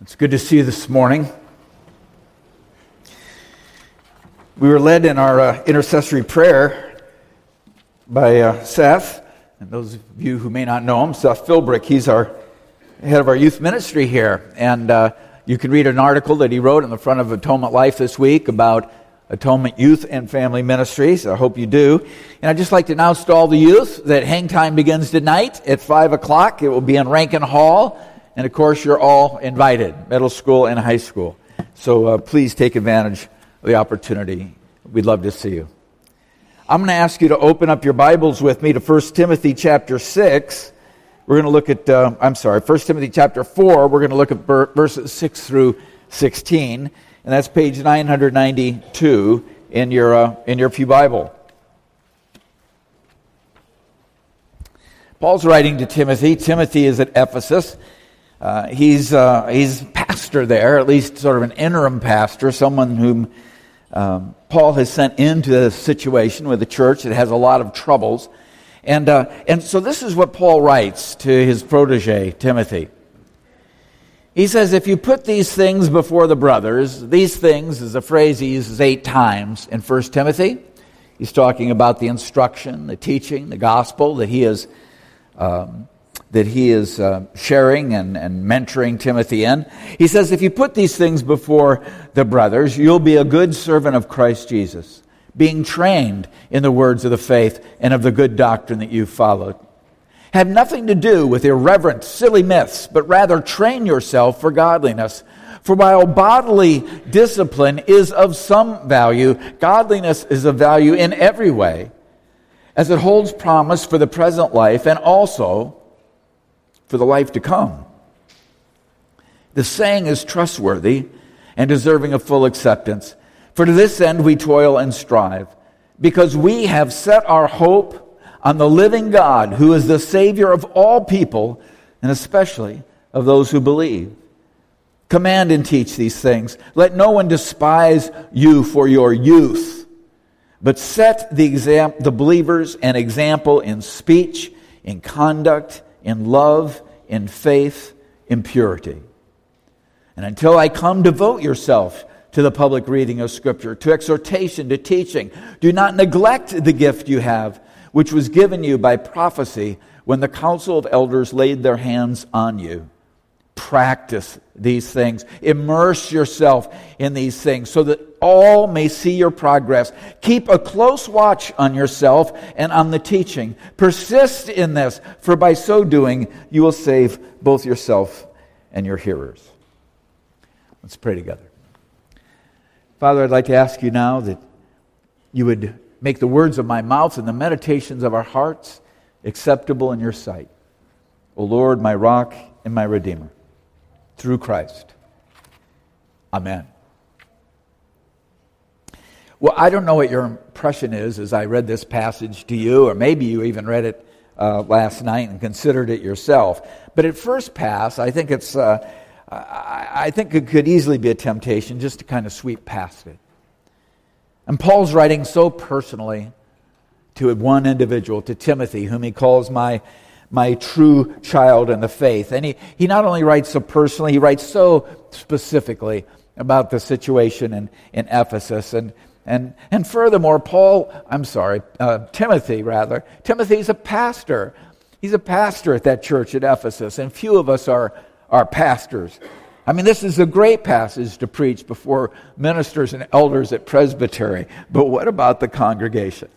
It's good to see you this morning. We were led in our uh, intercessory prayer by uh, Seth, and those of you who may not know him, Seth Philbrick. He's our head of our youth ministry here, and uh, you can read an article that he wrote in the front of Atonement Life this week about Atonement Youth and Family Ministries. I hope you do. And I'd just like to announce to all the youth that hang time begins tonight at 5 o'clock. It will be in Rankin Hall. And of course, you're all invited, middle school and high school. So uh, please take advantage of the opportunity. We'd love to see you. I'm going to ask you to open up your Bibles with me to 1 Timothy chapter 6. We're going to look at, uh, I'm sorry, 1 Timothy chapter 4. We're going to look at verses 6 through 16. And that's page 992 in your, uh, in your Pew Bible. Paul's writing to Timothy. Timothy is at Ephesus. Uh, he's, uh, he's pastor there, at least sort of an interim pastor, someone whom um, Paul has sent into a situation with a church that has a lot of troubles. And, uh, and so this is what Paul writes to his protege, Timothy. He says, If you put these things before the brothers, these things is a phrase he uses eight times in 1 Timothy. He's talking about the instruction, the teaching, the gospel that he has um, that he is uh, sharing and, and mentoring Timothy in. He says, If you put these things before the brothers, you'll be a good servant of Christ Jesus, being trained in the words of the faith and of the good doctrine that you've followed. Have nothing to do with irreverent, silly myths, but rather train yourself for godliness. For while bodily discipline is of some value, godliness is of value in every way, as it holds promise for the present life and also for the life to come. The saying is trustworthy and deserving of full acceptance. For to this end we toil and strive, because we have set our hope on the living God, who is the Savior of all people, and especially of those who believe. Command and teach these things. Let no one despise you for your youth, but set the, exam- the believers an example in speech, in conduct, in love, in faith, in purity. And until I come, devote yourself to the public reading of Scripture, to exhortation, to teaching. Do not neglect the gift you have, which was given you by prophecy when the council of elders laid their hands on you. Practice these things. Immerse yourself in these things so that all may see your progress. Keep a close watch on yourself and on the teaching. Persist in this, for by so doing, you will save both yourself and your hearers. Let's pray together. Father, I'd like to ask you now that you would make the words of my mouth and the meditations of our hearts acceptable in your sight. O Lord, my rock and my redeemer through Christ. Amen. Well, I don't know what your impression is as I read this passage to you, or maybe you even read it uh, last night and considered it yourself. But at first pass, I think it's, uh, I, think it could easily be a temptation just to kind of sweep past it. And Paul's writing so personally to one individual, to Timothy, whom he calls my my true child in the faith. And he, he not only writes so personally, he writes so specifically about the situation in, in Ephesus. And, and, and furthermore, Paul, I'm sorry, uh, Timothy rather, Timothy's a pastor. He's a pastor at that church at Ephesus, and few of us are, are pastors. I mean, this is a great passage to preach before ministers and elders at presbytery, but what about the congregation?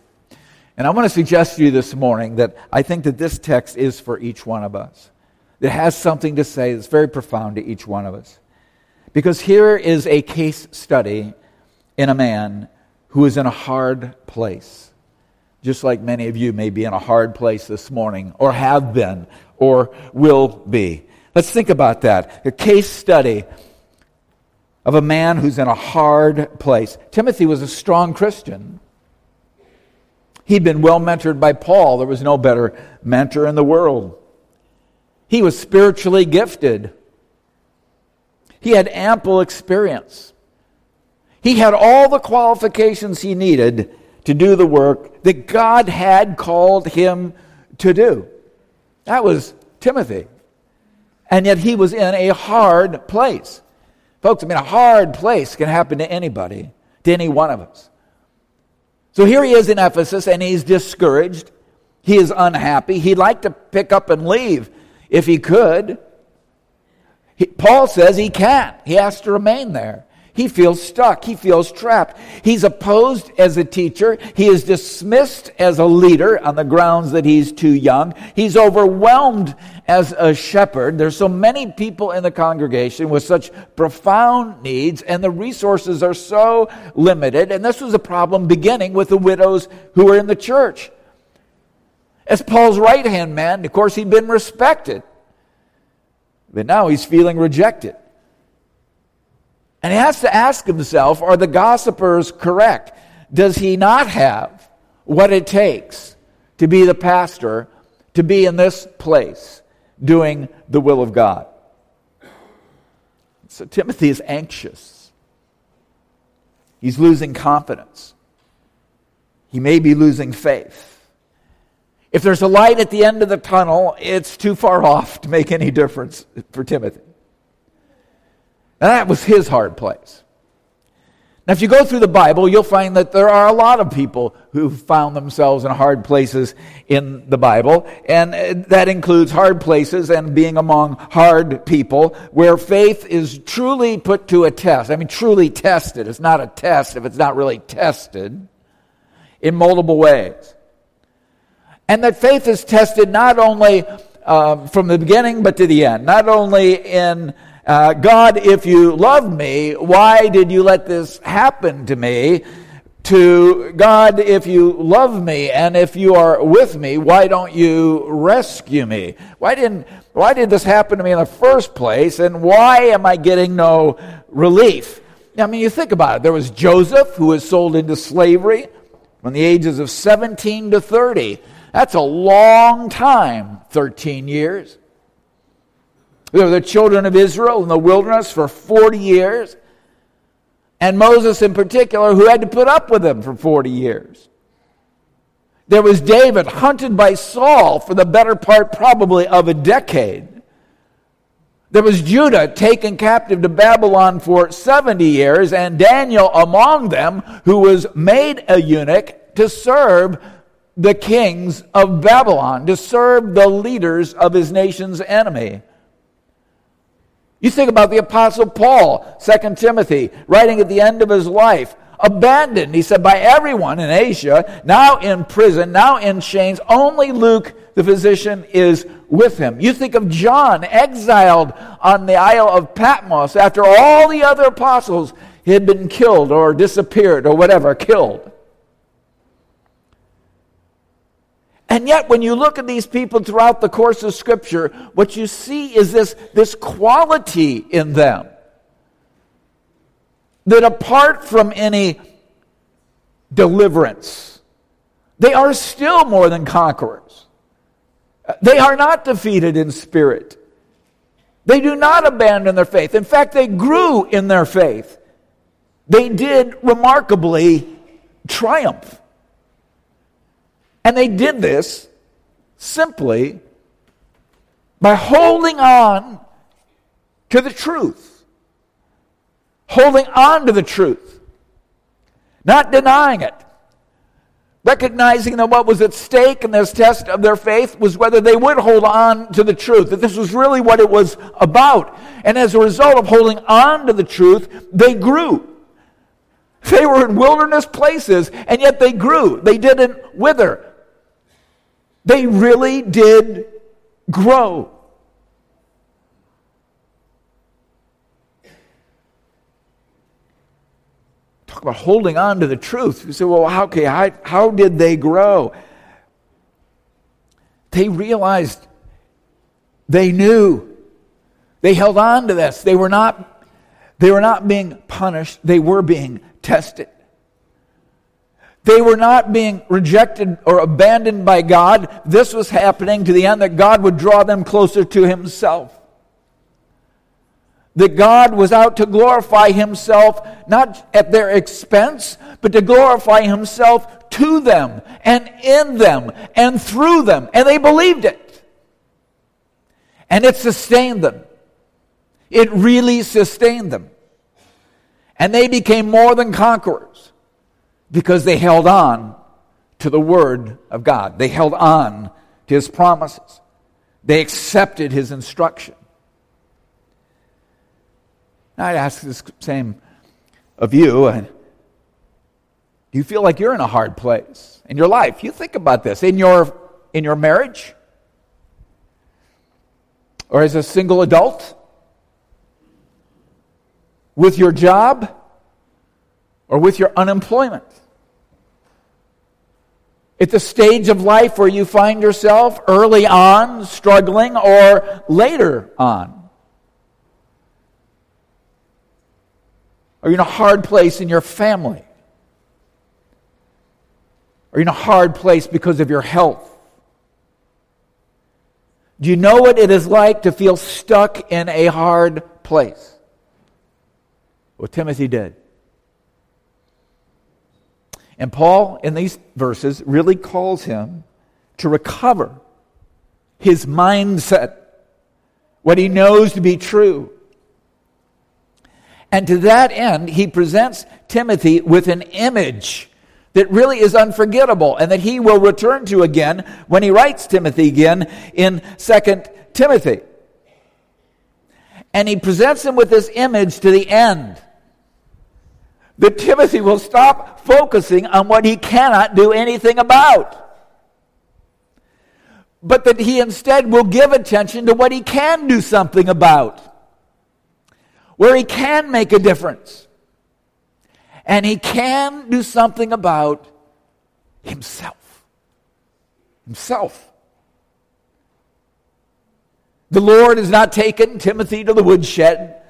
And I want to suggest to you this morning that I think that this text is for each one of us. It has something to say that's very profound to each one of us. Because here is a case study in a man who is in a hard place. Just like many of you may be in a hard place this morning, or have been, or will be. Let's think about that. A case study of a man who's in a hard place. Timothy was a strong Christian. He'd been well mentored by Paul. There was no better mentor in the world. He was spiritually gifted. He had ample experience. He had all the qualifications he needed to do the work that God had called him to do. That was Timothy. And yet he was in a hard place. Folks, I mean, a hard place can happen to anybody, to any one of us. So here he is in Ephesus and he's discouraged. He is unhappy. He'd like to pick up and leave if he could. He, Paul says he can't. He has to remain there. He feels stuck. He feels trapped. He's opposed as a teacher. He is dismissed as a leader on the grounds that he's too young. He's overwhelmed as a shepherd. There's so many people in the congregation with such profound needs, and the resources are so limited. And this was a problem beginning with the widows who were in the church. As Paul's right hand man, of course, he'd been respected. But now he's feeling rejected. And he has to ask himself are the gossipers correct? Does he not have what it takes to be the pastor, to be in this place doing the will of God? So Timothy is anxious. He's losing confidence. He may be losing faith. If there's a light at the end of the tunnel, it's too far off to make any difference for Timothy. That was his hard place. Now, if you go through the Bible, you'll find that there are a lot of people who found themselves in hard places in the Bible, and uh, that includes hard places and being among hard people where faith is truly put to a test. I mean, truly tested. It's not a test if it's not really tested in multiple ways. And that faith is tested not only uh, from the beginning but to the end, not only in uh, God, if you love me, why did you let this happen to me? To God, if you love me and if you are with me, why don't you rescue me? Why didn't, why did this happen to me in the first place? And why am I getting no relief? I mean, you think about it. There was Joseph who was sold into slavery from the ages of 17 to 30. That's a long time, 13 years. There were the children of Israel in the wilderness for 40 years, and Moses in particular, who had to put up with them for 40 years. There was David hunted by Saul for the better part, probably, of a decade. There was Judah taken captive to Babylon for 70 years, and Daniel among them, who was made a eunuch to serve the kings of Babylon, to serve the leaders of his nation's enemy. You think about the Apostle Paul, 2 Timothy, writing at the end of his life, abandoned, he said, by everyone in Asia, now in prison, now in chains. Only Luke, the physician, is with him. You think of John, exiled on the Isle of Patmos after all the other apostles had been killed or disappeared or whatever, killed. And yet, when you look at these people throughout the course of Scripture, what you see is this, this quality in them that apart from any deliverance, they are still more than conquerors. They are not defeated in spirit. They do not abandon their faith. In fact, they grew in their faith. They did remarkably triumph. And they did this simply by holding on to the truth. Holding on to the truth. Not denying it. Recognizing that what was at stake in this test of their faith was whether they would hold on to the truth, that this was really what it was about. And as a result of holding on to the truth, they grew. They were in wilderness places, and yet they grew. They didn't wither. They really did grow. Talk about holding on to the truth. You say, well, how, okay, how, how did they grow? They realized they knew. They held on to this. They were not, they were not being punished, they were being tested. They were not being rejected or abandoned by God. This was happening to the end that God would draw them closer to Himself. That God was out to glorify Himself, not at their expense, but to glorify Himself to them and in them and through them. And they believed it. And it sustained them. It really sustained them. And they became more than conquerors because they held on to the Word of God. They held on to His promises. They accepted His instruction. Now, I'd ask this same of you. Do you feel like you're in a hard place in your life? You think about this in your in your marriage, or as a single adult, with your job, or with your unemployment. At the stage of life where you find yourself early on struggling or later on. Are you in a hard place in your family? Are you in a hard place because of your health? Do you know what it is like to feel stuck in a hard place? Well, Timothy did. And Paul, in these verses, really calls him to recover his mindset, what he knows to be true. And to that end, he presents Timothy with an image that really is unforgettable and that he will return to again when he writes Timothy again in 2 Timothy. And he presents him with this image to the end that Timothy will stop focusing on what he cannot do anything about. But that he instead will give attention to what he can do something about, where he can make a difference. And he can do something about himself. Himself. The Lord has not taken Timothy to the woodshed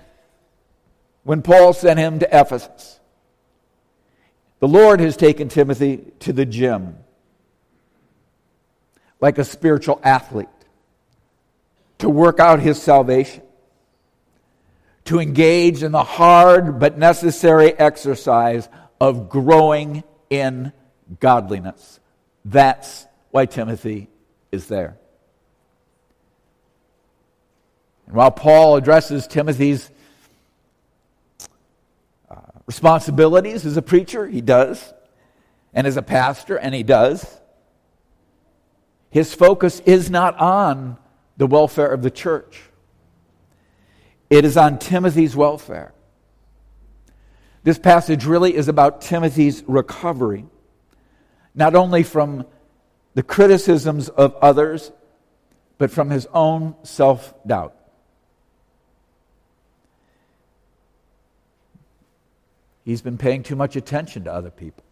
when Paul sent him to Ephesus. The Lord has taken Timothy to the gym like a spiritual athlete to work out his salvation, to engage in the hard but necessary exercise of growing in godliness. That's why Timothy is there. And while Paul addresses Timothy's responsibilities as a preacher? He does. And as a pastor? And he does. His focus is not on the welfare of the church, it is on Timothy's welfare. This passage really is about Timothy's recovery, not only from the criticisms of others, but from his own self doubt. He's been paying too much attention to other people.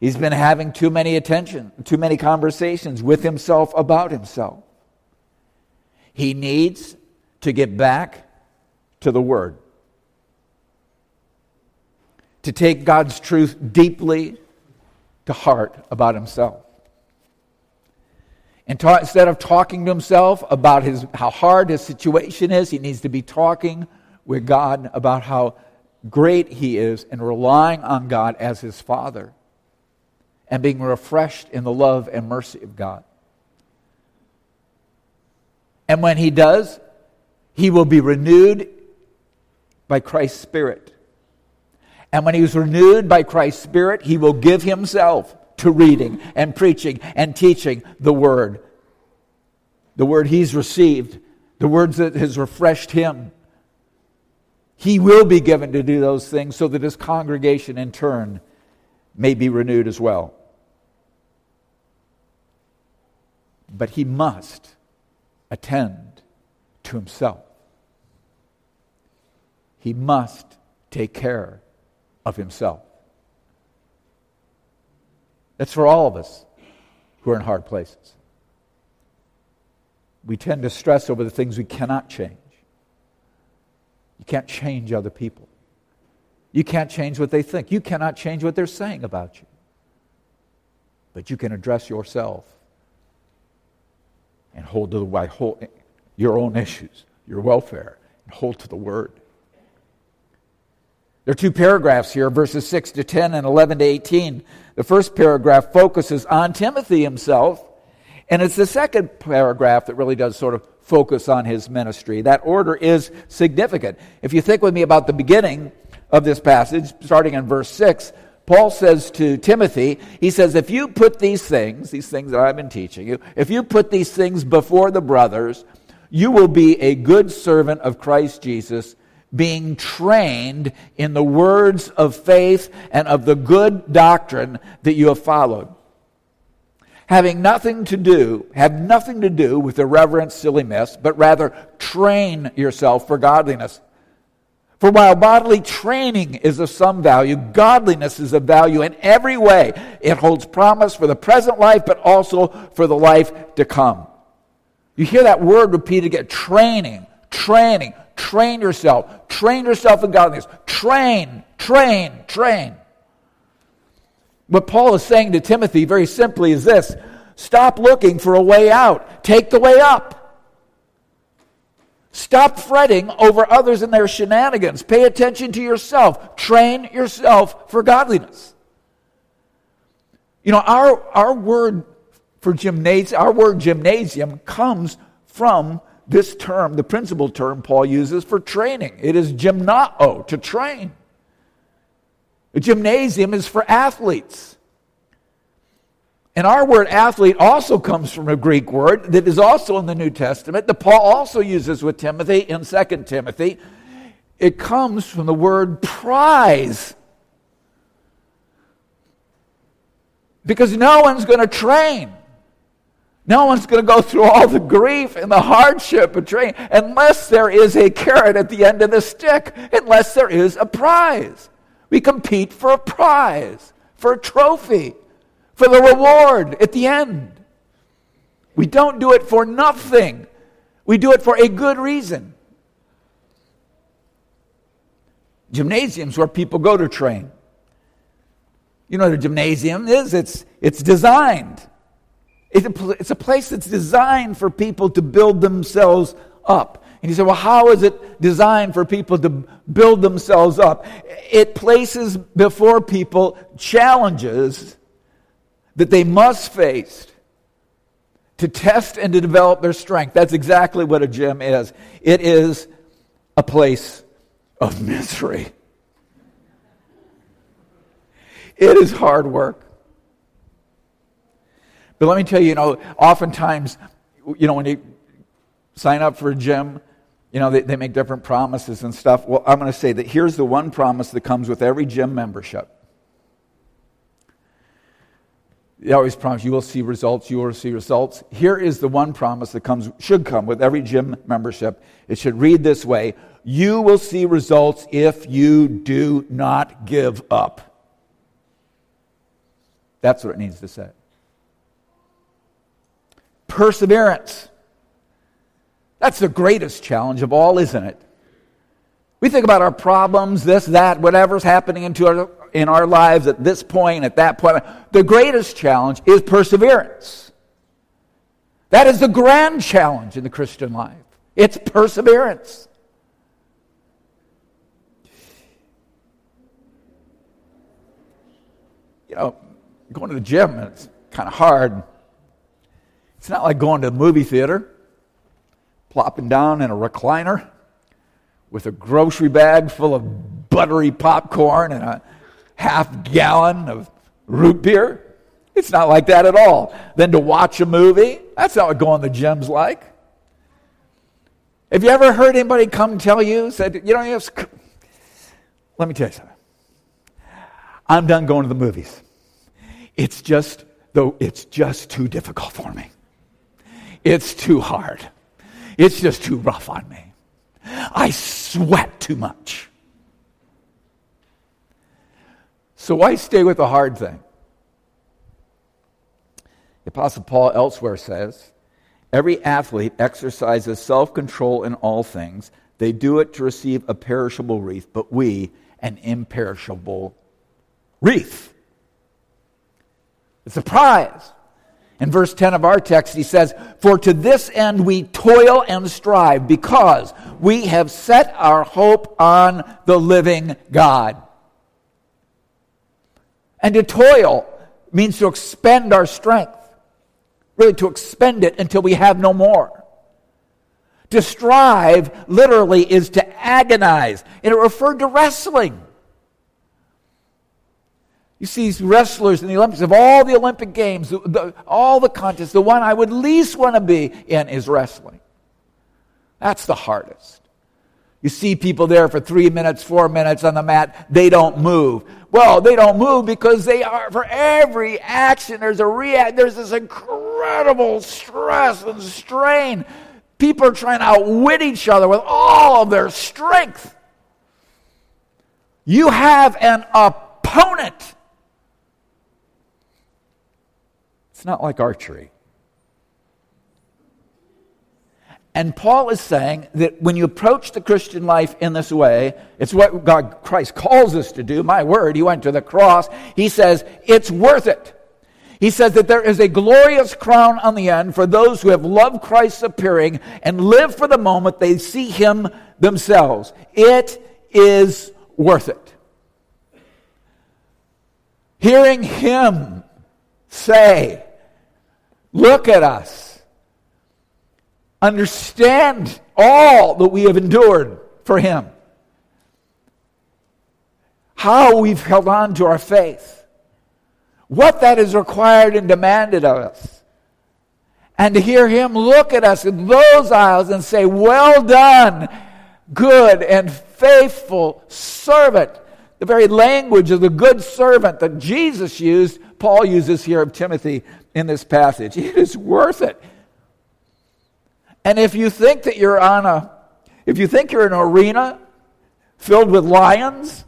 He's been having too many attention, too many conversations with himself about himself. He needs to get back to the Word. To take God's truth deeply to heart about himself. And ta- instead of talking to himself about his, how hard his situation is, he needs to be talking with God about how great He is and relying on God as His Father and being refreshed in the love and mercy of God. And when He does, He will be renewed by Christ's Spirit. And when He is renewed by Christ's Spirit, He will give Himself to reading and preaching and teaching the Word. The Word He's received, the words that has refreshed Him he will be given to do those things so that his congregation in turn may be renewed as well. But he must attend to himself. He must take care of himself. That's for all of us who are in hard places. We tend to stress over the things we cannot change. You can't change other people. You can't change what they think. You cannot change what they're saying about you. But you can address yourself and hold to the hold, your own issues, your welfare, and hold to the word. There are two paragraphs here, verses 6 to 10 and 11 to 18. The first paragraph focuses on Timothy himself, and it's the second paragraph that really does sort of focus on his ministry. That order is significant. If you think with me about the beginning of this passage, starting in verse 6, Paul says to Timothy, he says, if you put these things, these things that I've been teaching you, if you put these things before the brothers, you will be a good servant of Christ Jesus, being trained in the words of faith and of the good doctrine that you have followed. Having nothing to do, have nothing to do with irreverent silliness, but rather train yourself for godliness. For while bodily training is of some value, godliness is of value in every way. It holds promise for the present life, but also for the life to come. You hear that word repeated again training, training, train yourself, train yourself in godliness, train, train, train. What Paul is saying to Timothy very simply is this stop looking for a way out, take the way up. Stop fretting over others and their shenanigans. Pay attention to yourself. Train yourself for godliness. You know, our, our word for gymnasium, our word gymnasium comes from this term, the principal term Paul uses for training. It is gymnao, to train. A gymnasium is for athletes. And our word athlete also comes from a Greek word that is also in the New Testament that Paul also uses with Timothy in 2 Timothy. It comes from the word prize. Because no one's going to train no one's going to go through all the grief and the hardship of training unless there is a carrot at the end of the stick, unless there is a prize. We compete for a prize, for a trophy, for the reward at the end. We don't do it for nothing, we do it for a good reason. Gymnasiums where people go to train. You know what a gymnasium is? It's, it's designed it's a place that's designed for people to build themselves up. And you say, well, how is it designed for people to build themselves up? It places before people challenges that they must face to test and to develop their strength. That's exactly what a gym is. It is a place of misery. It is hard work. But let me tell you, you know, oftentimes, you know, when you sign up for a gym, you know, they, they make different promises and stuff. Well, I'm going to say that here's the one promise that comes with every gym membership. They always promise you will see results, you will see results. Here is the one promise that comes, should come with every gym membership. It should read this way You will see results if you do not give up. That's what it needs to say perseverance. That's the greatest challenge of all, isn't it? We think about our problems, this, that, whatever's happening into our, in our lives at this point, at that point. The greatest challenge is perseverance. That is the grand challenge in the Christian life. It's perseverance. You know, going to the gym, it's kind of hard. It's not like going to the movie theater, plopping down in a recliner with a grocery bag full of buttery popcorn and a half gallon of root beer. It's not like that at all. Then to watch a movie, that's not what going to the gym's like. Have you ever heard anybody come tell you, said, you know, have, let me tell you something. I'm done going to the movies. It's just, though, it's just too difficult for me. It's too hard. It's just too rough on me. I sweat too much. So why stay with the hard thing? The Apostle Paul elsewhere says, Every athlete exercises self control in all things. They do it to receive a perishable wreath, but we an imperishable wreath. It's a prize. In verse 10 of our text, he says, For to this end we toil and strive, because we have set our hope on the living God. And to toil means to expend our strength, really to expend it until we have no more. To strive literally is to agonize, and it referred to wrestling. You see these wrestlers in the Olympics, of all the Olympic Games, the, the, all the contests, the one I would least want to be in is wrestling. That's the hardest. You see people there for three minutes, four minutes on the mat, they don't move. Well, they don't move because they are, for every action, there's a react, there's this incredible stress and strain People are trying to outwit each other with all of their strength. You have an opponent. It's not like archery. And Paul is saying that when you approach the Christian life in this way, it's what God, Christ calls us to do. My word, he went to the cross. He says, it's worth it. He says that there is a glorious crown on the end for those who have loved Christ's appearing and live for the moment they see him themselves. It is worth it. Hearing him say, Look at us. Understand all that we have endured for him. How we've held on to our faith what that is required and demanded of us. And to hear him look at us in those aisles and say, Well done, good and faithful servant. The very language of the good servant that Jesus used, Paul uses here of Timothy in this passage. It is worth it. And if you think that you're on a, if you think you're an arena filled with lions,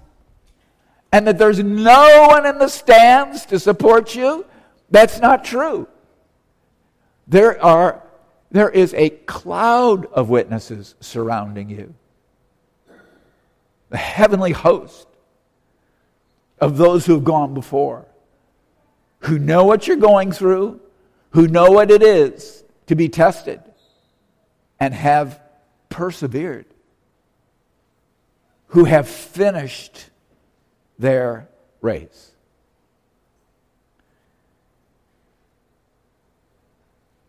and that there's no one in the stands to support you, that's not true. There are there is a cloud of witnesses surrounding you. The heavenly host of those who have gone before, who know what you're going through, who know what it is to be tested, and have persevered, who have finished their race.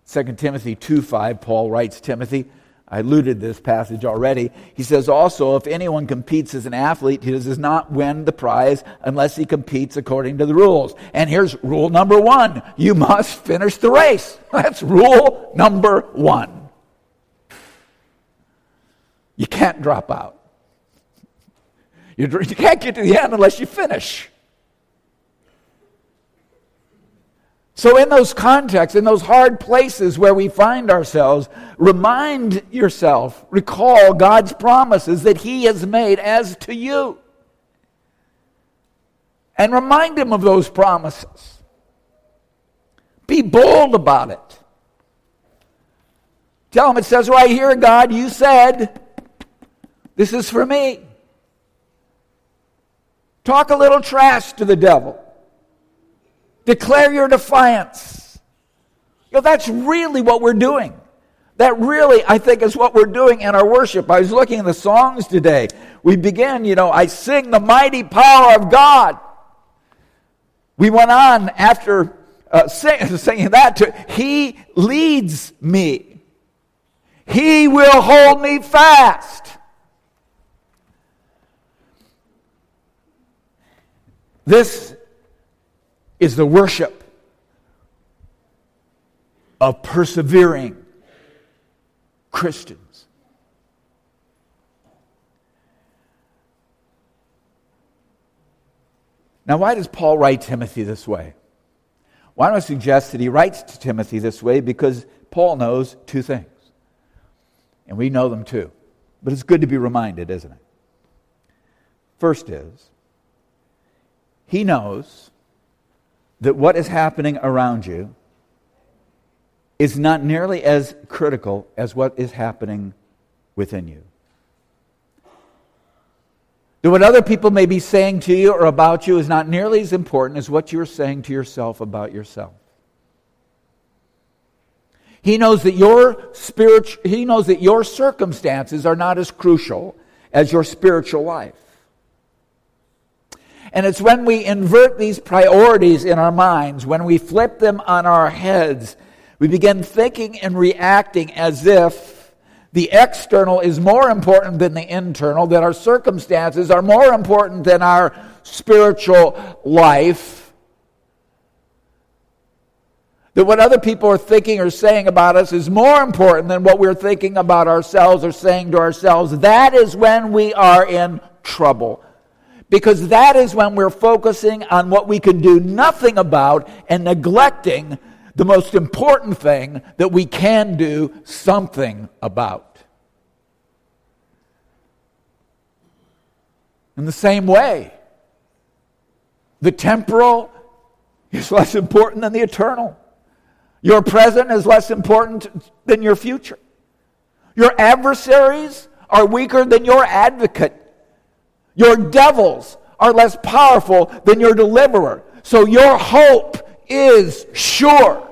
Second Timothy 2 5, Paul writes Timothy, I alluded to this passage already. He says also, if anyone competes as an athlete, he does not win the prize unless he competes according to the rules. And here's rule number one you must finish the race. That's rule number one. You can't drop out. You, you can't get to the end unless you finish. So, in those contexts, in those hard places where we find ourselves, remind yourself, recall God's promises that He has made as to you. And remind Him of those promises. Be bold about it. Tell Him, it says right here, God, you said, this is for me. Talk a little trash to the devil. Declare your defiance. You know, that's really what we're doing. That really, I think, is what we're doing in our worship. I was looking at the songs today. We begin, you know, I sing the mighty power of God. We went on after uh, sing, singing that to He leads me. He will hold me fast. This is the worship of persevering Christians. Now, why does Paul write Timothy this way? Why do I suggest that he writes to Timothy this way? Because Paul knows two things. And we know them too. But it's good to be reminded, isn't it? First is he knows that what is happening around you is not nearly as critical as what is happening within you. That what other people may be saying to you or about you is not nearly as important as what you're saying to yourself about yourself. He knows that your spiritual, he knows that your circumstances are not as crucial as your spiritual life. And it's when we invert these priorities in our minds, when we flip them on our heads, we begin thinking and reacting as if the external is more important than the internal, that our circumstances are more important than our spiritual life, that what other people are thinking or saying about us is more important than what we're thinking about ourselves or saying to ourselves, that is when we are in trouble. Because that is when we're focusing on what we can do nothing about and neglecting the most important thing that we can do something about. In the same way, the temporal is less important than the eternal. Your present is less important than your future. Your adversaries are weaker than your advocate. Your devils are less powerful than your deliverer. So your hope is sure.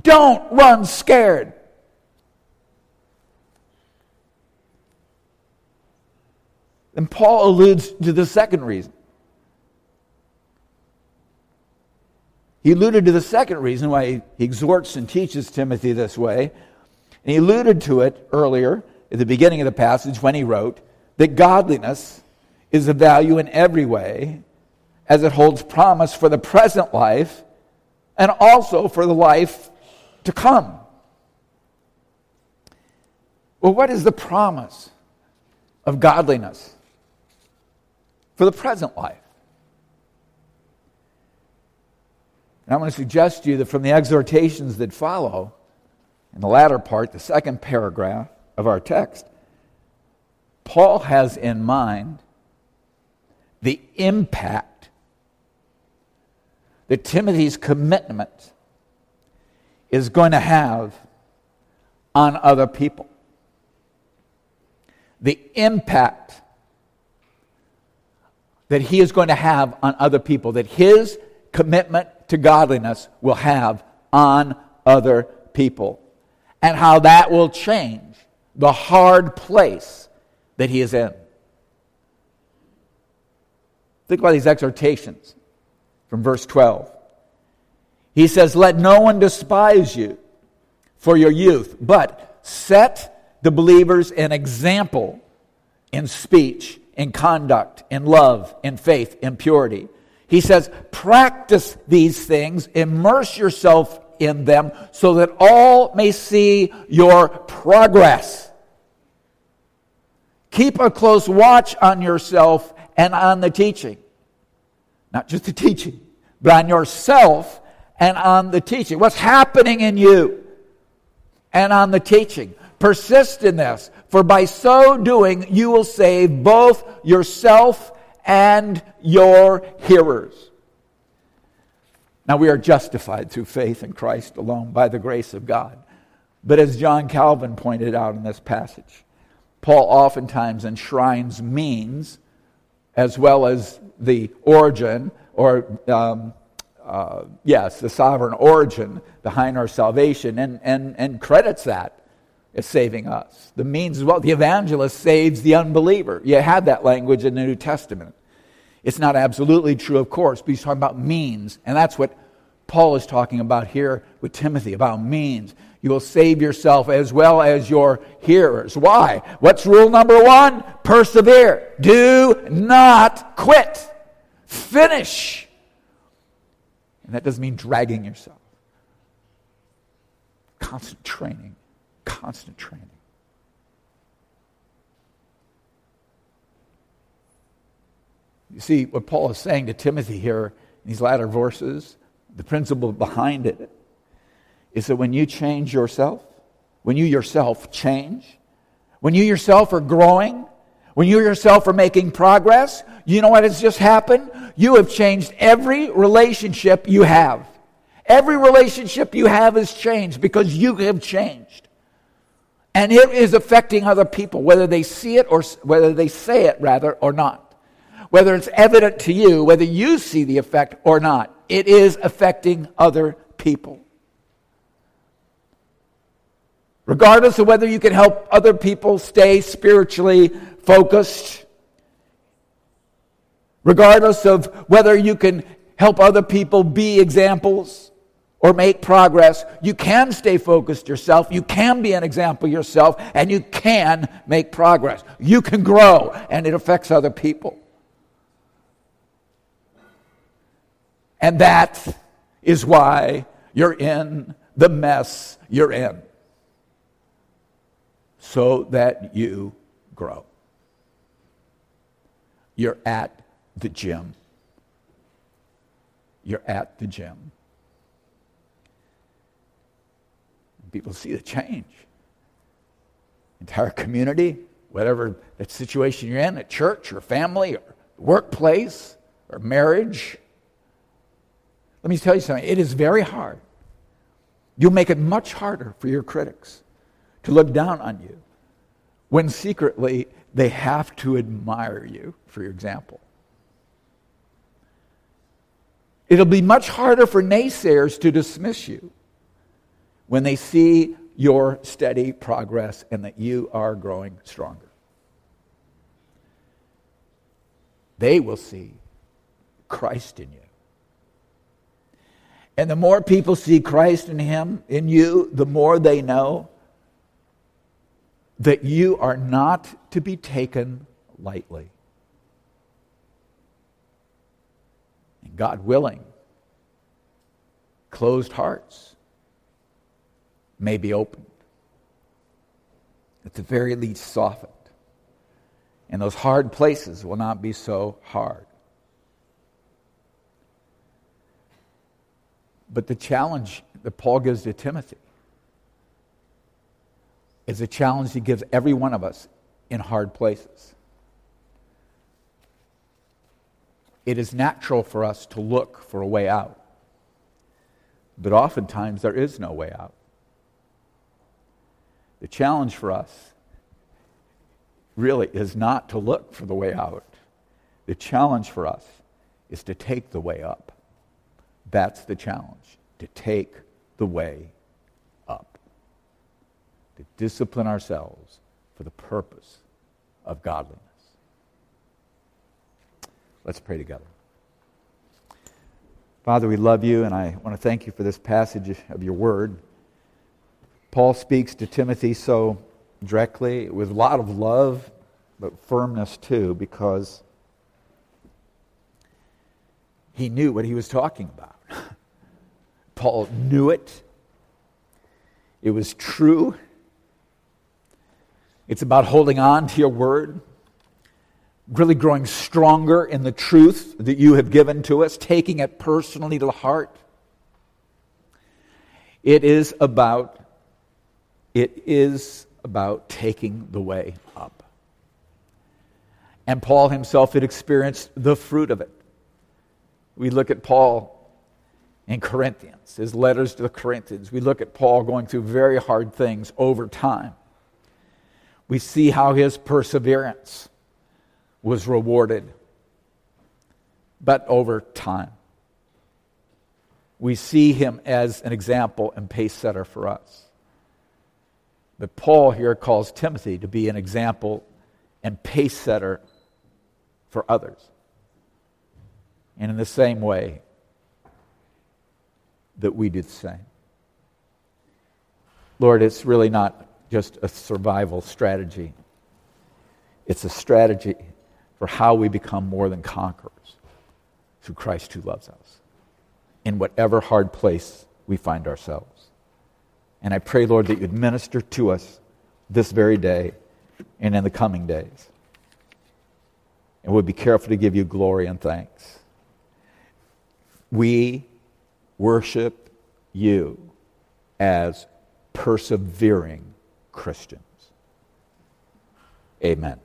Don't run scared. And Paul alludes to the second reason. He alluded to the second reason why he exhorts and teaches Timothy this way. And he alluded to it earlier at the beginning of the passage when he wrote that godliness is of value in every way as it holds promise for the present life and also for the life to come. Well, what is the promise of godliness for the present life? And I want to suggest to you that from the exhortations that follow, in the latter part, the second paragraph of our text, Paul has in mind the impact that Timothy's commitment is going to have on other people. The impact that he is going to have on other people, that his commitment to godliness will have on other people, and how that will change the hard place that he is in. Think about these exhortations from verse 12. He says, Let no one despise you for your youth, but set the believers an example in speech, in conduct, in love, in faith, in purity. He says, practice these things, immerse yourself in them, so that all may see your progress. Keep a close watch on yourself and on the teaching. Not just the teaching, but on yourself and on the teaching. What's happening in you and on the teaching. Persist in this, for by so doing, you will save both yourself and your hearers. Now, we are justified through faith in Christ alone by the grace of God. But as John Calvin pointed out in this passage, Paul oftentimes enshrines means as well as the origin, or um, uh, yes, the sovereign origin behind our salvation, and, and, and credits that as saving us. The means is well. The evangelist saves the unbeliever. You have that language in the New Testament. It's not absolutely true, of course, but he's talking about means. And that's what Paul is talking about here with Timothy about means. You will save yourself as well as your hearers. Why? What's rule number one? Persevere. Do not quit. Finish. And that doesn't mean dragging yourself. Constant training. Constant training. You see, what Paul is saying to Timothy here in these latter verses, the principle behind it is that when you change yourself, when you yourself change, when you yourself are growing, when you yourself are making progress, you know what has just happened? You have changed every relationship you have. Every relationship you have has changed because you have changed. And it is affecting other people, whether they see it or whether they say it rather or not whether it's evident to you, whether you see the effect or not, it is affecting other people. Regardless of whether you can help other people stay spiritually focused, regardless of whether you can help other people be examples, or make progress. You can stay focused yourself. You can be an example yourself, and you can make progress. You can grow, and it affects other people. And that is why you're in the mess you're in. So that you grow. You're at the gym. You're at the gym. People see the change. Entire community, whatever that situation you're in, at church or family or workplace or marriage. Let me tell you something. It is very hard. You'll make it much harder for your critics to look down on you when secretly they have to admire you for your example. It'll be much harder for naysayers to dismiss you when they see your steady progress and that you are growing stronger. They will see Christ in you. And the more people see Christ in him in you, the more they know that you are not to be taken lightly. And God willing, closed hearts may be opened. At the very least, softened. And those hard places will not be so hard. But the challenge that Paul gives to Timothy is a challenge he gives every one of us in hard places. It is natural for us to look for a way out, but oftentimes there is no way out. The challenge for us really is not to look for the way out. The challenge for us is to take the way up. That's the challenge, to take the way to discipline ourselves for the purpose of godliness. Let's pray together. Father, we love you, and I want to thank you for this passage of your word. Paul speaks to Timothy so directly, with a lot of love, but firmness too, because he knew what he was talking about. Paul knew it, it was true. It's about holding on to your word, really growing stronger in the truth that you have given to us, taking it personally to the heart. It is about it is about taking the way up. And Paul himself had experienced the fruit of it. We look at Paul in Corinthians, his letters to the Corinthians. We look at Paul going through very hard things over time. We see how his perseverance was rewarded, but over time. We see him as an example and pace setter for us. But Paul here calls Timothy to be an example and pace setter for others. And in the same way that we do the same. Lord, it's really not just a survival strategy, it's a strategy for how we become more than conquerors through Christ who loves us in whatever hard place we find ourselves. And I pray, Lord, that you'd minister to us this very day and in the coming days. And we'll be careful to give you glory and thanks. We worship you as persevering Christians. Amen.